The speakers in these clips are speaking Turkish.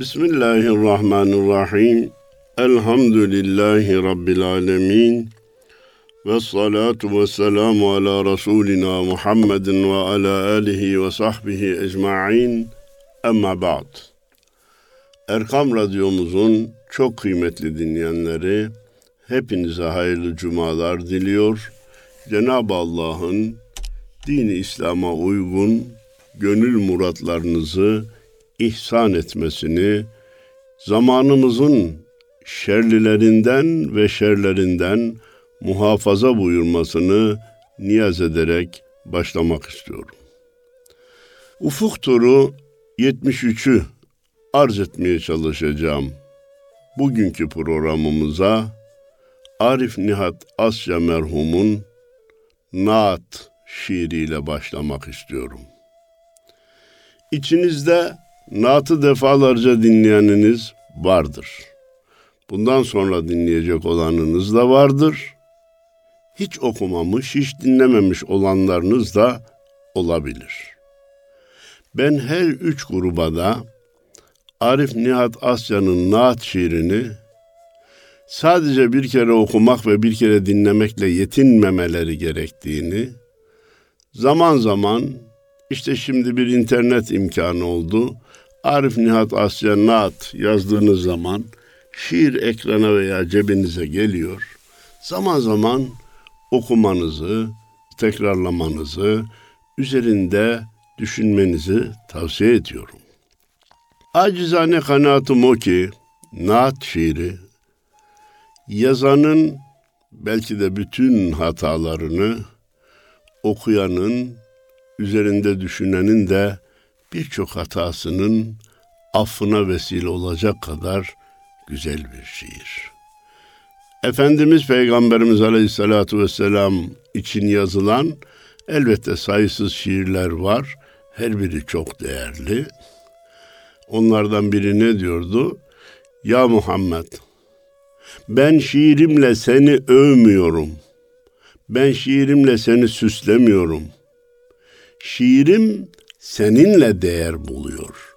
Bismillahirrahmanirrahim. Elhamdülillahi Rabbil alemin. Ve salatu ve selamu ala Resulina Muhammedin ve ala alihi ve sahbihi ecma'in. Amma ba'd. Erkam Radyomuzun çok kıymetli dinleyenleri, hepinize hayırlı cumalar diliyor. Cenab-ı Allah'ın dini İslam'a uygun gönül muratlarınızı ihsan etmesini, zamanımızın şerlilerinden ve şerlerinden muhafaza buyurmasını niyaz ederek başlamak istiyorum. Ufuk turu 73'ü arz etmeye çalışacağım. Bugünkü programımıza Arif Nihat Asya merhumun Naat şiiriyle başlamak istiyorum. İçinizde Naat'ı defalarca dinleyeniniz vardır. Bundan sonra dinleyecek olanınız da vardır. Hiç okumamış, hiç dinlememiş olanlarınız da olabilir. Ben her üç gruba da Arif Nihat Asya'nın Naat şiirini sadece bir kere okumak ve bir kere dinlemekle yetinmemeleri gerektiğini, zaman zaman işte şimdi bir internet imkanı oldu. Arif Nihat Asya Naat yazdığınız zaman şiir ekrana veya cebinize geliyor. Zaman zaman okumanızı, tekrarlamanızı, üzerinde düşünmenizi tavsiye ediyorum. Acizane kanaatim o ki Naat şiiri yazanın belki de bütün hatalarını okuyanın, üzerinde düşünenin de birçok hatasının affına vesile olacak kadar güzel bir şiir. Efendimiz Peygamberimiz Aleyhisselatü Vesselam için yazılan elbette sayısız şiirler var. Her biri çok değerli. Onlardan biri ne diyordu? Ya Muhammed, ben şiirimle seni övmüyorum. Ben şiirimle seni süslemiyorum. Şiirim seninle değer buluyor.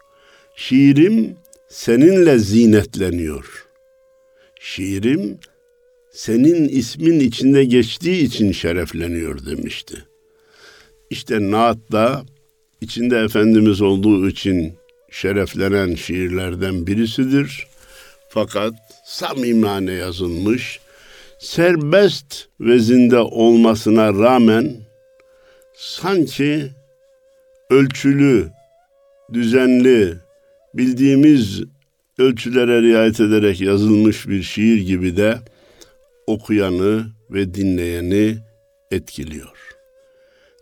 Şiirim seninle zinetleniyor. Şiirim senin ismin içinde geçtiği için şerefleniyor demişti. İşte Naat da içinde Efendimiz olduğu için şereflenen şiirlerden birisidir. Fakat samimane yazılmış, serbest vezinde olmasına rağmen sanki ölçülü, düzenli, bildiğimiz ölçülere riayet ederek yazılmış bir şiir gibi de okuyanı ve dinleyeni etkiliyor.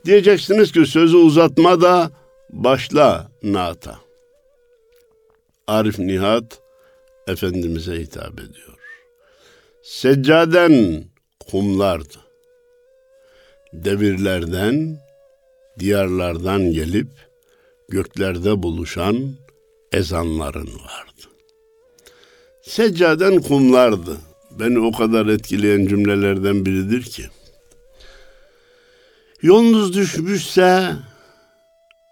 Diyeceksiniz ki sözü uzatma da başla naata. Arif Nihat Efendimiz'e hitap ediyor. Seccaden kumlardı. Devirlerden, diyarlardan gelip göklerde buluşan ezanların vardı. Seccaden kumlardı. Beni o kadar etkileyen cümlelerden biridir ki. Yolunuz düşmüşse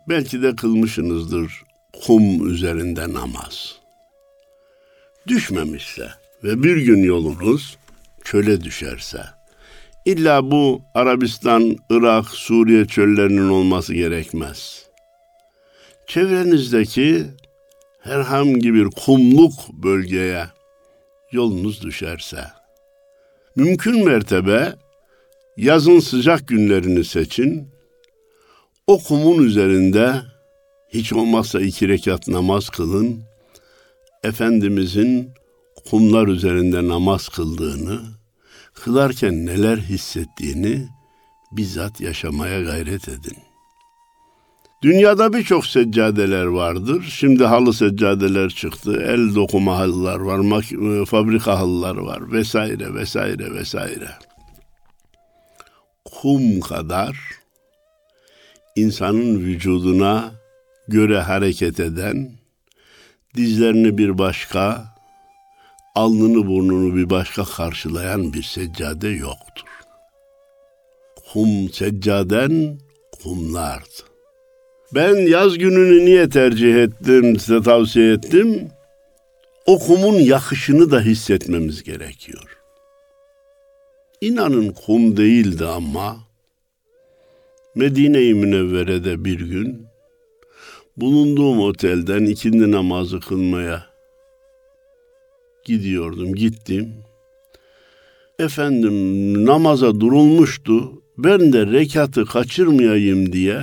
belki de kılmışsınızdır kum üzerinde namaz. Düşmemişse ve bir gün yolunuz çöle düşerse, illa bu Arabistan, Irak, Suriye çöllerinin olması gerekmez. Çevrenizdeki herhangi bir kumluk bölgeye yolunuz düşerse, mümkün mertebe yazın sıcak günlerini seçin, o kumun üzerinde hiç olmazsa iki rekat namaz kılın, Efendimizin kumlar üzerinde namaz kıldığını, kılarken neler hissettiğini bizzat yaşamaya gayret edin. Dünyada birçok seccadeler vardır. Şimdi halı seccadeler çıktı. El dokuma halılar var, mak- e, fabrika halılar var vesaire vesaire vesaire. Kum kadar insanın vücuduna göre hareket eden, dizlerini bir başka, alnını burnunu bir başka karşılayan bir seccade yoktur. Kum seccaden kumlardı. Ben yaz gününü niye tercih ettim, size tavsiye ettim? o kumun yakışını da hissetmemiz gerekiyor. İnanın kum değildi ama Medine-i Münevvere'de bir gün bulunduğum otelden ikindi namazı kılmaya gidiyordum, gittim. Efendim namaza durulmuştu. Ben de rekatı kaçırmayayım diye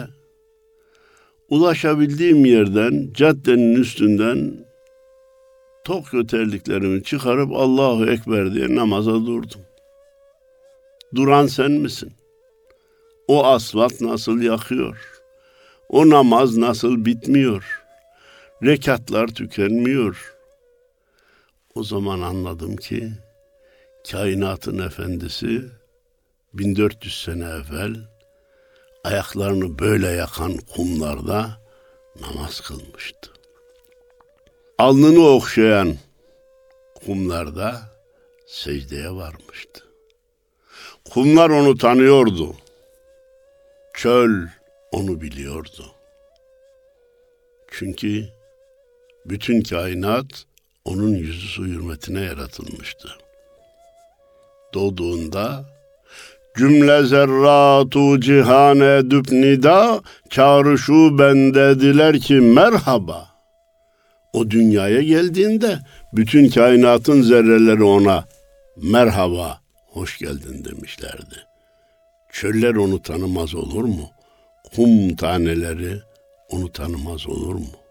ulaşabildiğim yerden caddenin üstünden Tokyo terliklerimi çıkarıp Allahu Ekber diye namaza durdum. Duran sen misin? O asfalt nasıl yakıyor? O namaz nasıl bitmiyor? Rekatlar tükenmiyor. O zaman anladım ki kainatın efendisi 1400 sene evvel ayaklarını böyle yakan kumlarda namaz kılmıştı. Alnını okşayan kumlarda secdeye varmıştı. Kumlar onu tanıyordu. Çöl onu biliyordu. Çünkü bütün kainat onun yüzü su hürmetine yaratılmıştı. Doğduğunda cümle zerratu cihane düpnida çağrışu bendediler ki merhaba. O dünyaya geldiğinde bütün kainatın zerreleri ona merhaba, hoş geldin demişlerdi. Çöller onu tanımaz olur mu? Kum taneleri onu tanımaz olur mu?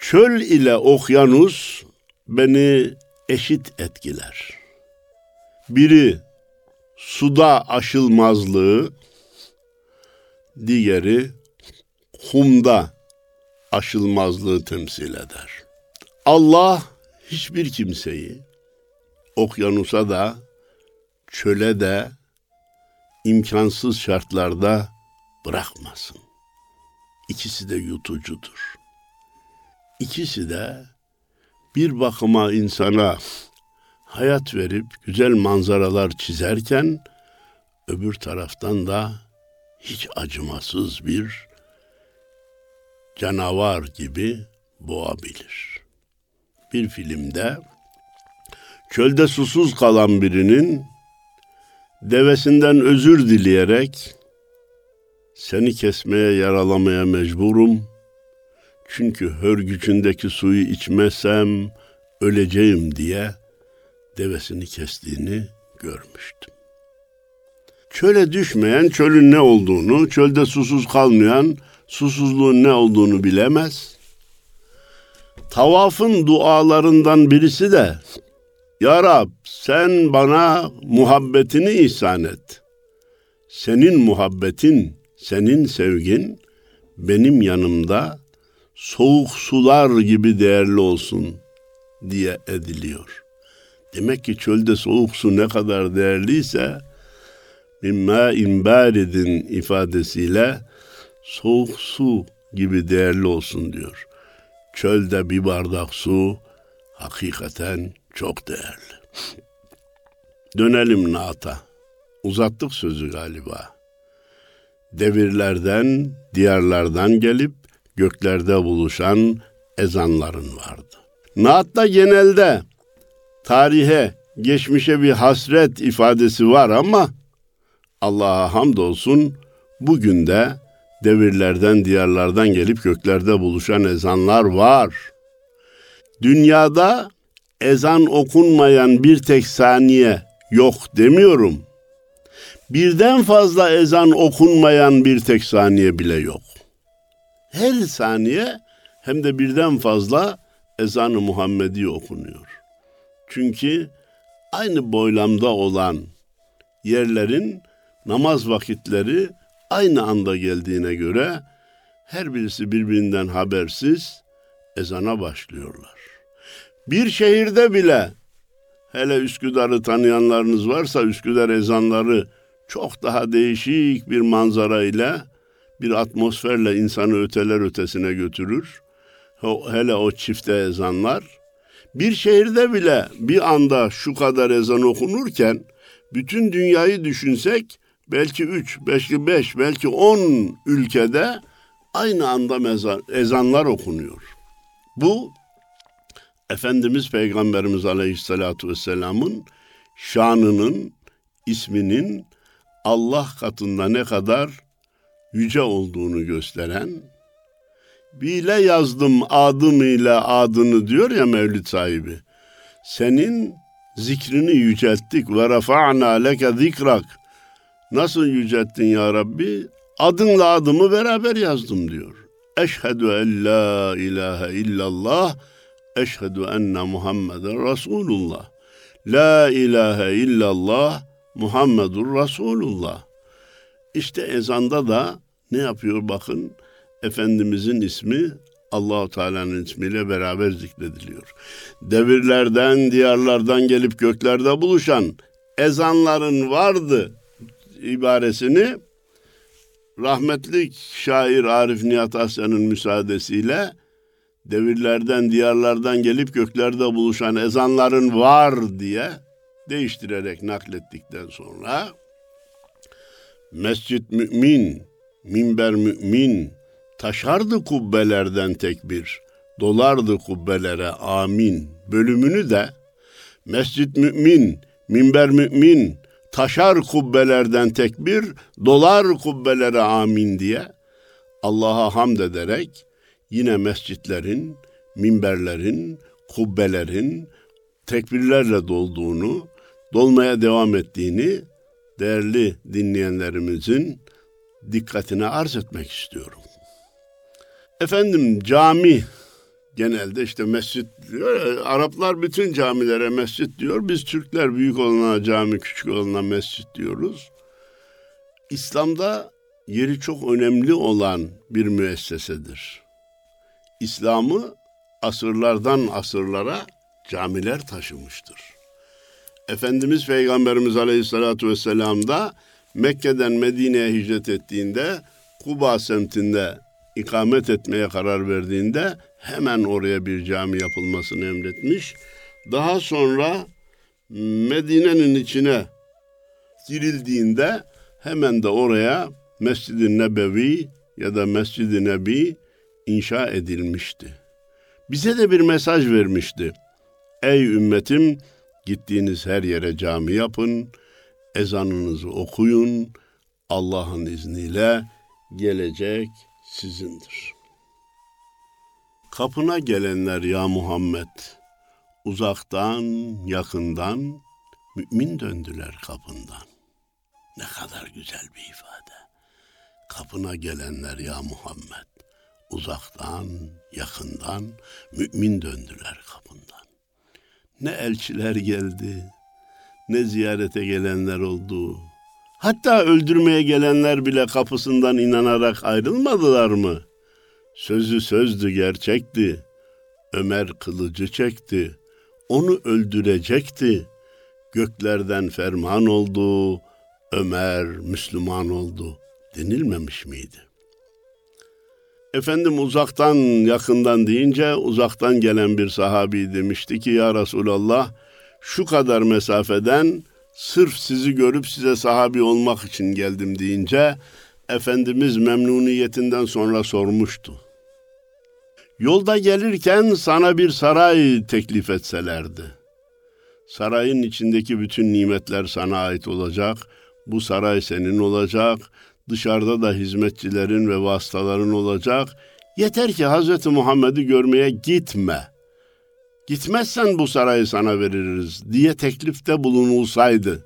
Çöl ile okyanus beni eşit etkiler. Biri suda aşılmazlığı, diğeri kumda aşılmazlığı temsil eder. Allah hiçbir kimseyi okyanusa da çöle de imkansız şartlarda bırakmasın. İkisi de yutucudur. İkisi de bir bakıma insana hayat verip güzel manzaralar çizerken öbür taraftan da hiç acımasız bir canavar gibi boğabilir. Bir filmde çölde susuz kalan birinin devesinden özür dileyerek seni kesmeye yaralamaya mecburum. Çünkü hörgücündeki suyu içmezsem öleceğim diye devesini kestiğini görmüştüm. Çöle düşmeyen çölün ne olduğunu, çölde susuz kalmayan susuzluğun ne olduğunu bilemez. Tavafın dualarından birisi de Ya Rab sen bana muhabbetini ihsan et. Senin muhabbetin, senin sevgin benim yanımda soğuk sular gibi değerli olsun diye ediliyor. Demek ki çölde soğuk su ne kadar değerliyse mimma imbaridin ifadesiyle soğuk su gibi değerli olsun diyor. Çölde bir bardak su hakikaten çok değerli. Dönelim Naat'a. Uzattık sözü galiba. Devirlerden, diyarlardan gelip göklerde buluşan ezanların vardı. Naat'ta genelde tarihe, geçmişe bir hasret ifadesi var ama Allah'a hamdolsun bugün de devirlerden, diyarlardan gelip göklerde buluşan ezanlar var. Dünyada ezan okunmayan bir tek saniye yok demiyorum. Birden fazla ezan okunmayan bir tek saniye bile yok. Her saniye hem de birden fazla ezanı Muhammedi okunuyor. Çünkü aynı boylamda olan yerlerin namaz vakitleri aynı anda geldiğine göre her birisi birbirinden habersiz ezana başlıyorlar. Bir şehirde bile hele Üsküdar'ı tanıyanlarınız varsa Üsküdar ezanları çok daha değişik bir manzara ile bir atmosferle insanı öteler ötesine götürür. Hele o çifte ezanlar. Bir şehirde bile bir anda şu kadar ezan okunurken bütün dünyayı düşünsek belki üç, belki beş, belki on ülkede aynı anda ezanlar okunuyor. Bu Efendimiz Peygamberimiz Aleyhisselatü Vesselam'ın şanının, isminin Allah katında ne kadar yüce olduğunu gösteren bile yazdım adım ile adını diyor ya Mevlid sahibi. Senin zikrini yücelttik ve rafa'na leke zikrak. Nasıl yücelttin ya Rabbi? Adınla adımı beraber yazdım diyor. Eşhedü en la ilahe illallah, eşhedü enne Muhammeden Resulullah. La ilahe illallah, Muhammedur Resulullah. İşte ezanda da ne yapıyor bakın Efendimizin ismi Allahu Teala'nın ismiyle beraber zikrediliyor. Devirlerden, diyarlardan gelip göklerde buluşan ezanların vardı ibaresini rahmetli şair Arif Nihat Aslan'ın müsaadesiyle devirlerden, diyarlardan gelip göklerde buluşan ezanların var diye değiştirerek naklettikten sonra Mescit mümin, minber mümin, taşardı kubbelerden tekbir, dolardı kubbelere amin. Bölümünü de Mescit mümin, minber mümin, taşar kubbelerden tekbir, dolar kubbelere amin diye Allah'a hamd ederek yine mescitlerin, minberlerin, kubbelerin tekbirlerle dolduğunu, dolmaya devam ettiğini değerli dinleyenlerimizin dikkatine arz etmek istiyorum. Efendim cami genelde işte mescit diyor. Araplar bütün camilere mescit diyor. Biz Türkler büyük olana cami, küçük olana mescit diyoruz. İslam'da yeri çok önemli olan bir müessesedir. İslam'ı asırlardan asırlara camiler taşımıştır. Efendimiz Peygamberimiz Aleyhisselatü Vesselam da Mekke'den Medine'ye hicret ettiğinde Kuba semtinde ikamet etmeye karar verdiğinde hemen oraya bir cami yapılmasını emretmiş. Daha sonra Medine'nin içine girildiğinde hemen de oraya Mescid-i Nebevi ya da Mescid-i Nebi inşa edilmişti. Bize de bir mesaj vermişti. Ey ümmetim gittiğiniz her yere cami yapın, ezanınızı okuyun, Allah'ın izniyle gelecek sizindir. Kapına gelenler ya Muhammed, uzaktan, yakından, mümin döndüler kapından. Ne kadar güzel bir ifade. Kapına gelenler ya Muhammed, uzaktan, yakından, mümin döndüler. Ne elçiler geldi, ne ziyarete gelenler oldu, Hatta öldürmeye gelenler bile kapısından inanarak ayrılmadılar mı? Sözü sözdü gerçekti. Ömer kılıcı çekti. Onu öldürecekti. Göklerden ferman oldu. Ömer Müslüman oldu denilmemiş miydi? Efendim uzaktan yakından deyince uzaktan gelen bir sahabi demişti ki ya Resulallah şu kadar mesafeden sırf sizi görüp size sahabi olmak için geldim deyince Efendimiz memnuniyetinden sonra sormuştu. Yolda gelirken sana bir saray teklif etselerdi. Sarayın içindeki bütün nimetler sana ait olacak. Bu saray senin olacak. Dışarıda da hizmetçilerin ve vasıtaların olacak. Yeter ki Hz. Muhammed'i görmeye gitme. Gitmezsen bu sarayı sana veririz diye teklifte bulunulsaydı.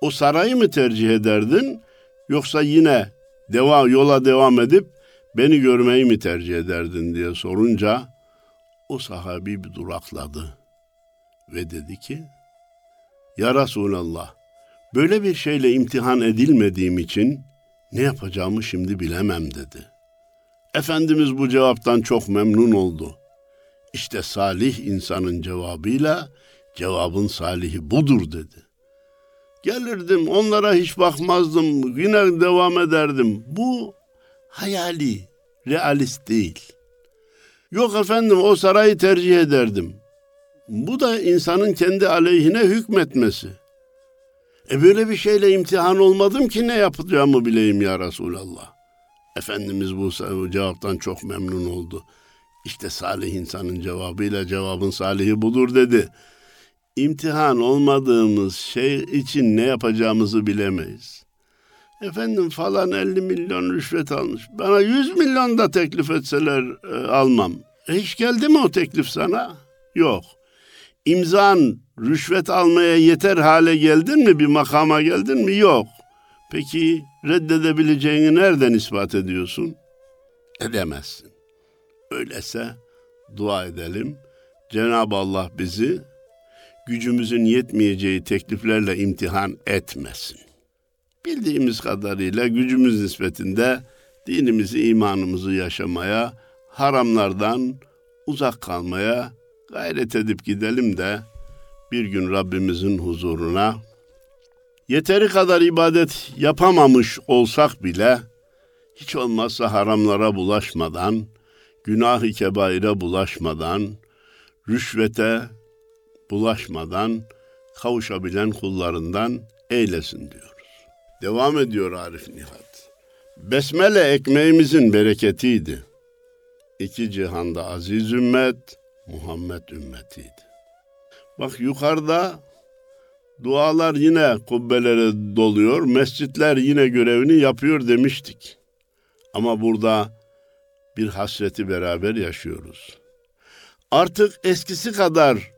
O sarayı mı tercih ederdin yoksa yine deva yola devam edip beni görmeyi mi tercih ederdin diye sorunca o sahabi bir durakladı ve dedi ki Ya Resulallah böyle bir şeyle imtihan edilmediğim için ne yapacağımı şimdi bilemem dedi. Efendimiz bu cevaptan çok memnun oldu. İşte salih insanın cevabıyla cevabın salihi budur dedi. Gelirdim onlara hiç bakmazdım yine devam ederdim. Bu hayali, realist değil. Yok efendim o sarayı tercih ederdim. Bu da insanın kendi aleyhine hükmetmesi. E böyle bir şeyle imtihan olmadım ki ne yapacağımı bileyim ya Resulallah. Efendimiz bu cevaptan çok memnun oldu. İşte salih insanın cevabıyla cevabın salihi budur dedi. İmtihan olmadığımız şey için ne yapacağımızı bilemeyiz. Efendim falan 50 milyon rüşvet almış. Bana 100 milyon da teklif etseler e, almam. E hiç geldi mi o teklif sana? Yok. İmzan rüşvet almaya yeter hale geldin mi? Bir makama geldin mi? Yok. Peki reddedebileceğini nereden ispat ediyorsun? Edemezsin. Öyleyse dua edelim. Cenab-ı Allah bizi gücümüzün yetmeyeceği tekliflerle imtihan etmesin. Bildiğimiz kadarıyla gücümüz nispetinde dinimizi, imanımızı yaşamaya, haramlardan uzak kalmaya gayret edip gidelim de bir gün Rabbimizin huzuruna yeteri kadar ibadet yapamamış olsak bile hiç olmazsa haramlara bulaşmadan, günah-ı kebaire bulaşmadan, rüşvete bulaşmadan kavuşabilen kullarından eylesin diyoruz. Devam ediyor Arif Nihat. Besmele ekmeğimizin bereketiydi. İki cihanda aziz ümmet, Muhammed ümmetiydi. Bak yukarıda dualar yine kubbelere doluyor, mescitler yine görevini yapıyor demiştik. Ama burada bir hasreti beraber yaşıyoruz. Artık eskisi kadar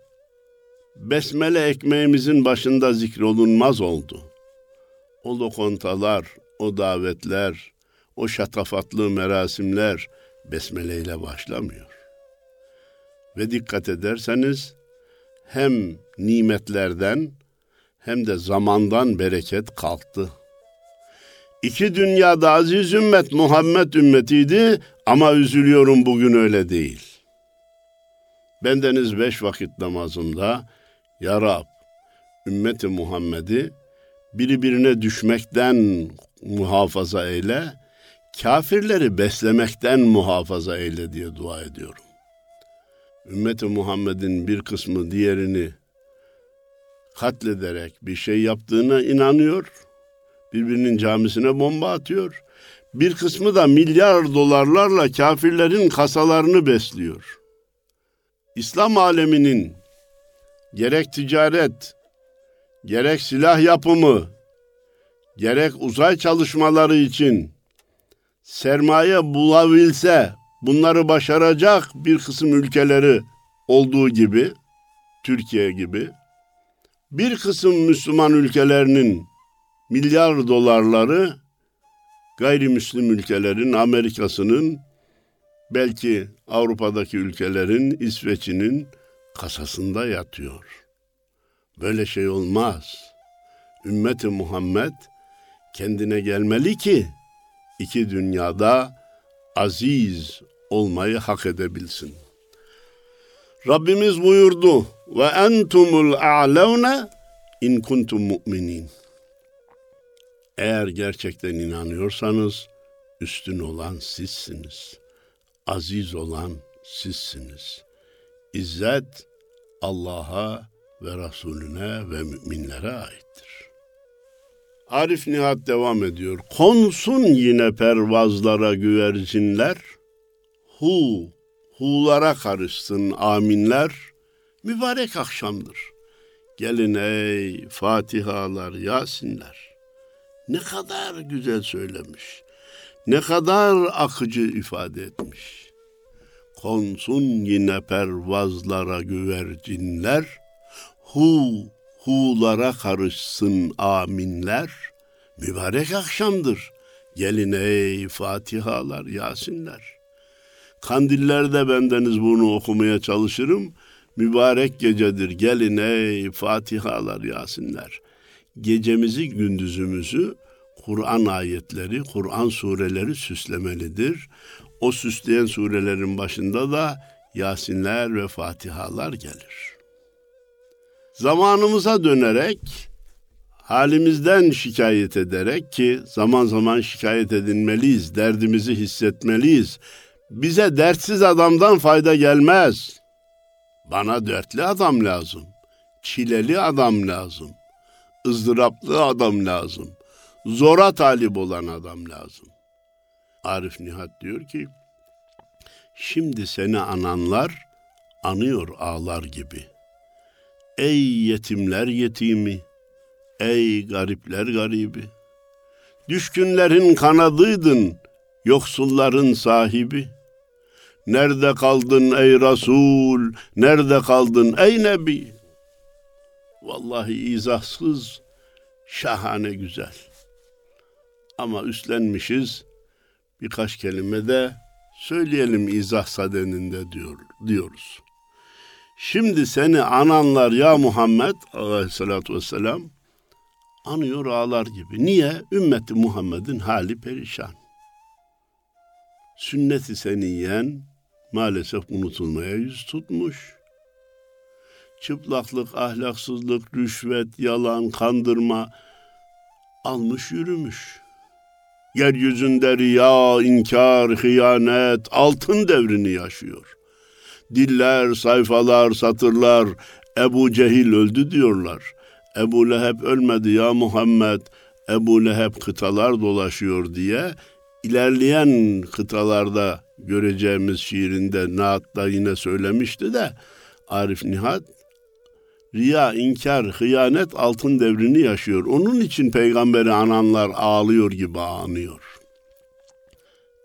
besmele ekmeğimizin başında zikrolunmaz oldu. O lokontalar, o davetler, o şatafatlı merasimler besmele ile başlamıyor. Ve dikkat ederseniz hem nimetlerden hem de zamandan bereket kalktı. İki dünyada aziz ümmet Muhammed ümmetiydi ama üzülüyorum bugün öyle değil. Bendeniz beş vakit namazımda Ya Rab, ümmeti Muhammed'i birbirine düşmekten muhafaza eyle, kafirleri beslemekten muhafaza eyle diye dua ediyorum. Ümmeti Muhammed'in bir kısmı diğerini katlederek bir şey yaptığına inanıyor. Birbirinin camisine bomba atıyor. Bir kısmı da milyar dolarlarla kafirlerin kasalarını besliyor. İslam aleminin gerek ticaret, gerek silah yapımı, gerek uzay çalışmaları için sermaye bulabilse bunları başaracak bir kısım ülkeleri olduğu gibi Türkiye gibi bir kısım Müslüman ülkelerinin milyar dolarları gayrimüslim ülkelerin Amerika'sının belki Avrupa'daki ülkelerin İsveç'inin kasasında yatıyor. Böyle şey olmaz. Ümmeti Muhammed kendine gelmeli ki iki dünyada aziz olmayı hak edebilsin. Rabbimiz buyurdu ve entumul a'levne in kuntum mu'minin. Eğer gerçekten inanıyorsanız üstün olan sizsiniz. Aziz olan sizsiniz. İzzet Allah'a ve Resulüne ve müminlere aittir. Arif Nihat devam ediyor. Konsun yine pervazlara güvercinler, hu, hulara karışsın aminler, mübarek akşamdır. Gelin ey Fatihalar, Yasinler. Ne kadar güzel söylemiş. Ne kadar akıcı ifade etmiş. Konsun yine pervazlara güvercinler, hu hulara karışsın aminler. Mübarek akşamdır. Gelin ey Fatihalar, Yasinler. Kandillerde bendeniz bunu okumaya çalışırım. Mübarek gecedir. Gelin ey Fatihalar, Yasinler. Gecemizi, gündüzümüzü Kur'an ayetleri, Kur'an sureleri süslemelidir. O süsleyen surelerin başında da Yasinler ve Fatihalar gelir zamanımıza dönerek halimizden şikayet ederek ki zaman zaman şikayet edilmeliyiz, derdimizi hissetmeliyiz. Bize dertsiz adamdan fayda gelmez. Bana dertli adam lazım. Çileli adam lazım. ızdıraplı adam lazım. Zora talip olan adam lazım. Arif Nihat diyor ki, Şimdi seni ananlar anıyor ağlar gibi. Ey yetimler yetimi, ey garipler garibi. Düşkünlerin kanadıydın, yoksulların sahibi. Nerede kaldın ey Resul, nerede kaldın ey Nebi? Vallahi izahsız, şahane güzel. Ama üstlenmişiz, birkaç kelime de söyleyelim izah sadeninde diyor, diyoruz. Şimdi seni ananlar ya Muhammed aleyhissalatü vesselam anıyor ağlar gibi. Niye? Ümmeti Muhammed'in hali perişan. Sünneti seniyen maalesef unutulmaya yüz tutmuş. Çıplaklık, ahlaksızlık, rüşvet, yalan, kandırma almış yürümüş. Yeryüzünde riya, inkar, hıyanet, altın devrini yaşıyor. Diller, sayfalar, satırlar, Ebu Cehil öldü diyorlar. Ebu Leheb ölmedi ya Muhammed, Ebu Leheb kıtalar dolaşıyor diye ilerleyen kıtalarda göreceğimiz şiirinde Naat'ta yine söylemişti de Arif Nihat riya, inkar, hıyanet altın devrini yaşıyor. Onun için peygamberi ananlar ağlıyor gibi ağlıyor.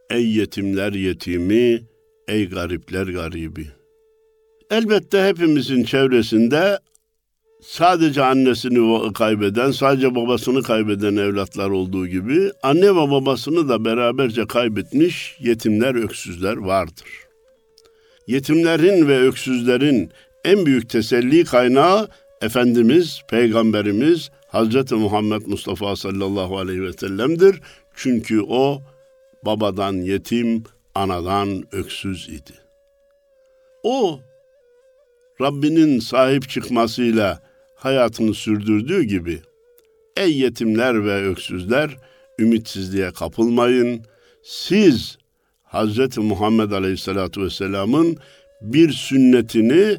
Ey yetimler yetimi, ey garipler garibi. Elbette hepimizin çevresinde sadece annesini kaybeden, sadece babasını kaybeden evlatlar olduğu gibi anne ve babasını da beraberce kaybetmiş yetimler, öksüzler vardır. Yetimlerin ve öksüzlerin en büyük teselli kaynağı Efendimiz, Peygamberimiz Hazreti Muhammed Mustafa sallallahu aleyhi ve sellem'dir. Çünkü o babadan yetim, anadan öksüz idi. O Rabbinin sahip çıkmasıyla hayatını sürdürdüğü gibi ey yetimler ve öksüzler ümitsizliğe kapılmayın. Siz Hz. Muhammed Aleyhisselatü Vesselam'ın bir sünnetini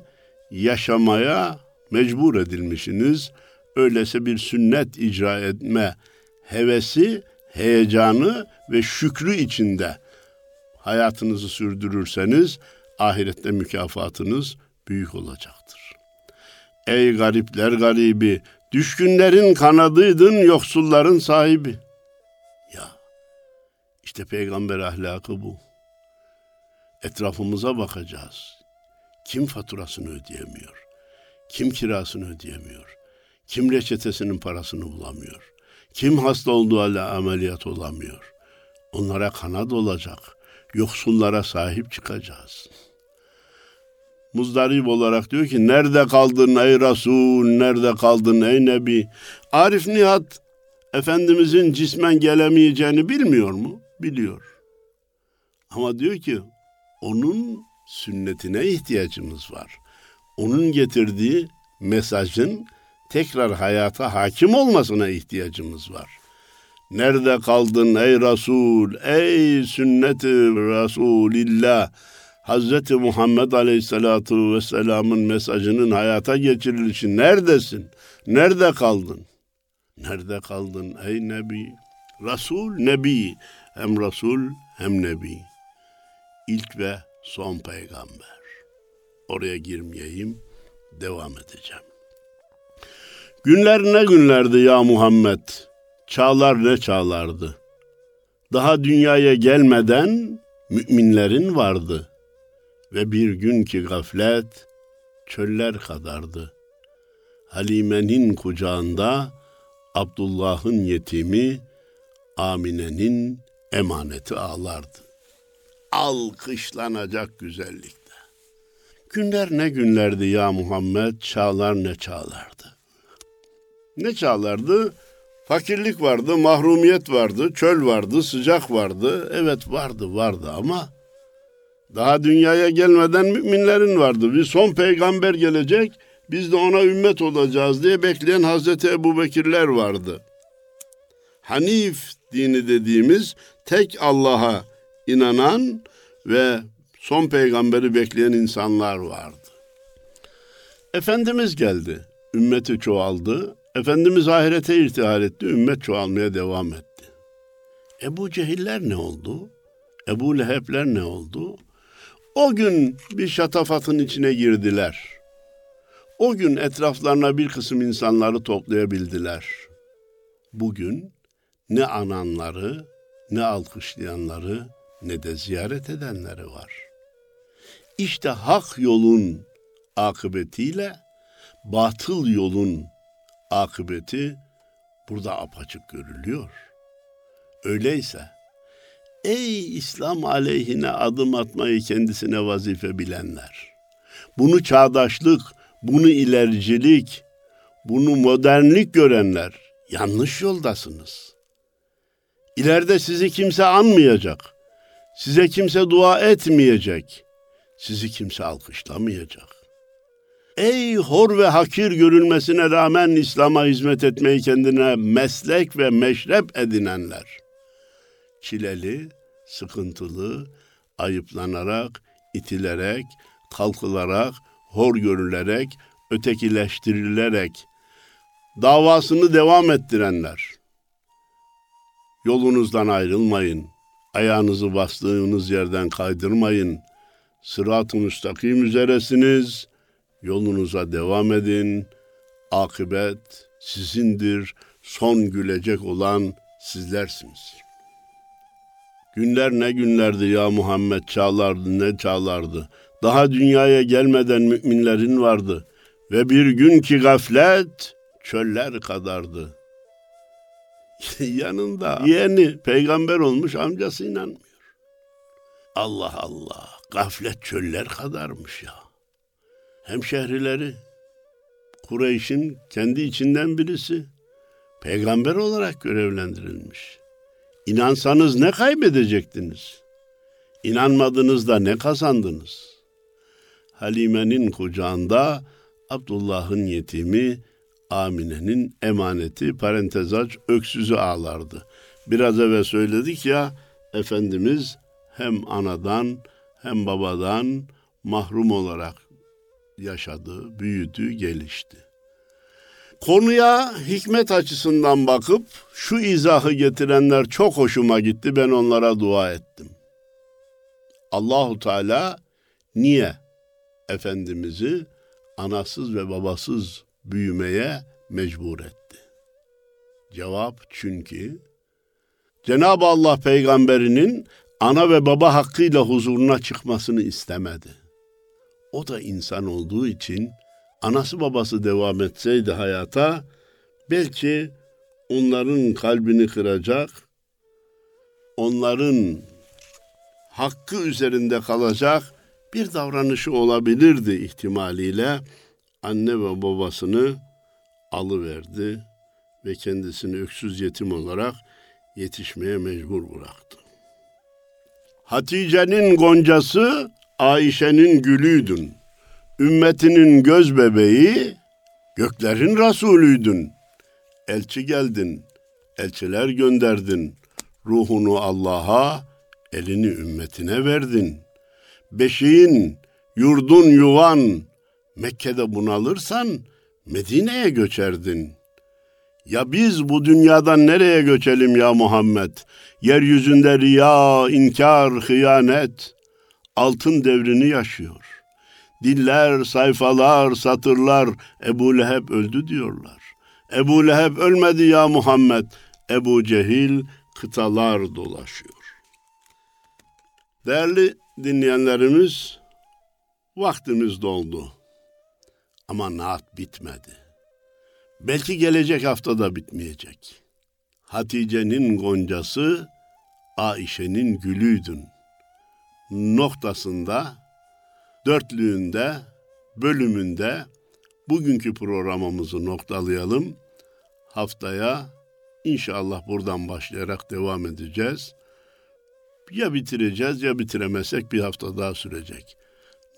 yaşamaya mecbur edilmişsiniz. Öyleyse bir sünnet icra etme hevesi, heyecanı ve şükrü içinde hayatınızı sürdürürseniz ahirette mükafatınız büyük olacaktır. Ey garipler garibi, düşkünlerin kanadıydın, yoksulların sahibi. Ya, işte peygamber ahlakı bu. Etrafımıza bakacağız. Kim faturasını ödeyemiyor? Kim kirasını ödeyemiyor? Kim reçetesinin parasını bulamıyor? Kim hasta olduğu halde ameliyat olamıyor? Onlara kanat olacak. Yoksullara sahip çıkacağız.'' Muzdarip olarak diyor ki nerede kaldın ey Resul, nerede kaldın ey Nebi? Arif Nihat Efendimizin cismen gelemeyeceğini bilmiyor mu? Biliyor. Ama diyor ki onun sünnetine ihtiyacımız var. Onun getirdiği mesajın tekrar hayata hakim olmasına ihtiyacımız var. Nerede kaldın ey Resul, ey sünneti Resulillah? Hazreti Muhammed Aleyhisselatu Vesselam'ın mesajının hayata geçirilişi neredesin? Nerede kaldın? Nerede kaldın ey Nebi? Resul, Nebi. Hem Resul hem Nebi. İlk ve son peygamber. Oraya girmeyeyim, devam edeceğim. Günler ne günlerdi ya Muhammed? Çağlar ne çağlardı? Daha dünyaya gelmeden müminlerin vardı.'' Ve bir gün ki gaflet çöller kadardı. Halime'nin kucağında Abdullah'ın yetimi Amine'nin emaneti ağlardı. Alkışlanacak güzellikte. Günler ne günlerdi ya Muhammed, çağlar ne çağlardı. Ne çağlardı? Fakirlik vardı, mahrumiyet vardı, çöl vardı, sıcak vardı. Evet vardı, vardı ama daha dünyaya gelmeden müminlerin vardı. Bir son peygamber gelecek, biz de ona ümmet olacağız diye bekleyen Hazreti Ebu Bekirler vardı. Hanif dini dediğimiz tek Allah'a inanan ve son peygamberi bekleyen insanlar vardı. Efendimiz geldi. Ümmeti çoğaldı. Efendimiz ahirete irtihal etti. Ümmet çoğalmaya devam etti. Ebu Cehiller ne oldu? Ebu Lehebler ne oldu? O gün bir şatafatın içine girdiler. O gün etraflarına bir kısım insanları toplayabildiler. Bugün ne ananları, ne alkışlayanları, ne de ziyaret edenleri var. İşte hak yolun akıbetiyle batıl yolun akıbeti burada apaçık görülüyor. Öyleyse ey İslam aleyhine adım atmayı kendisine vazife bilenler, bunu çağdaşlık, bunu ilericilik, bunu modernlik görenler yanlış yoldasınız. İleride sizi kimse anmayacak. Size kimse dua etmeyecek. Sizi kimse alkışlamayacak. Ey hor ve hakir görülmesine rağmen İslam'a hizmet etmeyi kendine meslek ve meşrep edinenler. Çileli, sıkıntılı, ayıplanarak, itilerek, kalkılarak, hor görülerek, ötekileştirilerek davasını devam ettirenler. Yolunuzdan ayrılmayın. Ayağınızı bastığınız yerden kaydırmayın. Sırat-ı müstakim üzeresiniz. Yolunuza devam edin. Akıbet sizindir. Son gülecek olan sizlersiniz. Günler ne günlerdi ya Muhammed çağlardı ne çağlardı. Daha dünyaya gelmeden müminlerin vardı. Ve bir gün ki gaflet çöller kadardı. Yanında yeğeni peygamber olmuş amcası inanmıyor. Allah Allah gaflet çöller kadarmış ya. Hemşehrileri Kureyş'in kendi içinden birisi peygamber olarak görevlendirilmiş. İnansanız ne kaybedecektiniz? İnanmadınız da ne kazandınız? Halime'nin kucağında Abdullah'ın yetimi Amine'nin emaneti parantez aç öksüzü ağlardı. Biraz evvel söyledik ya Efendimiz hem anadan hem babadan mahrum olarak yaşadı, büyüdü, gelişti. Konuya hikmet açısından bakıp şu izahı getirenler çok hoşuma gitti. Ben onlara dua ettim. Allahu Teala niye efendimizi anasız ve babasız büyümeye mecbur etti? Cevap çünkü Cenab-ı Allah peygamberinin ana ve baba hakkıyla huzuruna çıkmasını istemedi. O da insan olduğu için anası babası devam etseydi hayata belki onların kalbini kıracak, onların hakkı üzerinde kalacak bir davranışı olabilirdi ihtimaliyle anne ve babasını alıverdi ve kendisini öksüz yetim olarak yetişmeye mecbur bıraktı. Hatice'nin goncası Ayşe'nin gülüydün. Ümmetinin göz bebeği, göklerin Resulüydün. Elçi geldin, elçiler gönderdin. Ruhunu Allah'a, elini ümmetine verdin. Beşiğin, yurdun yuvan, Mekke'de bunalırsan Medine'ye göçerdin. Ya biz bu dünyadan nereye göçelim ya Muhammed? Yeryüzünde riya, inkar, hıyanet altın devrini yaşıyor. Diller, sayfalar, satırlar Ebu Leheb öldü diyorlar. Ebu Leheb ölmedi ya Muhammed. Ebu Cehil kıtalar dolaşıyor. Değerli dinleyenlerimiz, vaktimiz doldu. Ama naat bitmedi. Belki gelecek hafta da bitmeyecek. Hatice'nin goncası, Aişe'nin gülüydün. Noktasında, dörtlüğünde, bölümünde bugünkü programımızı noktalayalım. Haftaya inşallah buradan başlayarak devam edeceğiz. Ya bitireceğiz ya bitiremezsek bir hafta daha sürecek.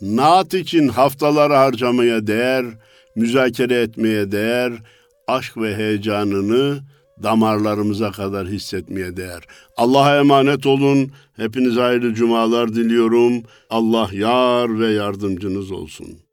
Naat için haftaları harcamaya değer, müzakere etmeye değer, aşk ve heyecanını damarlarımıza kadar hissetmeye değer. Allah'a emanet olun. Hepinize hayırlı cumalar diliyorum. Allah yar ve yardımcınız olsun.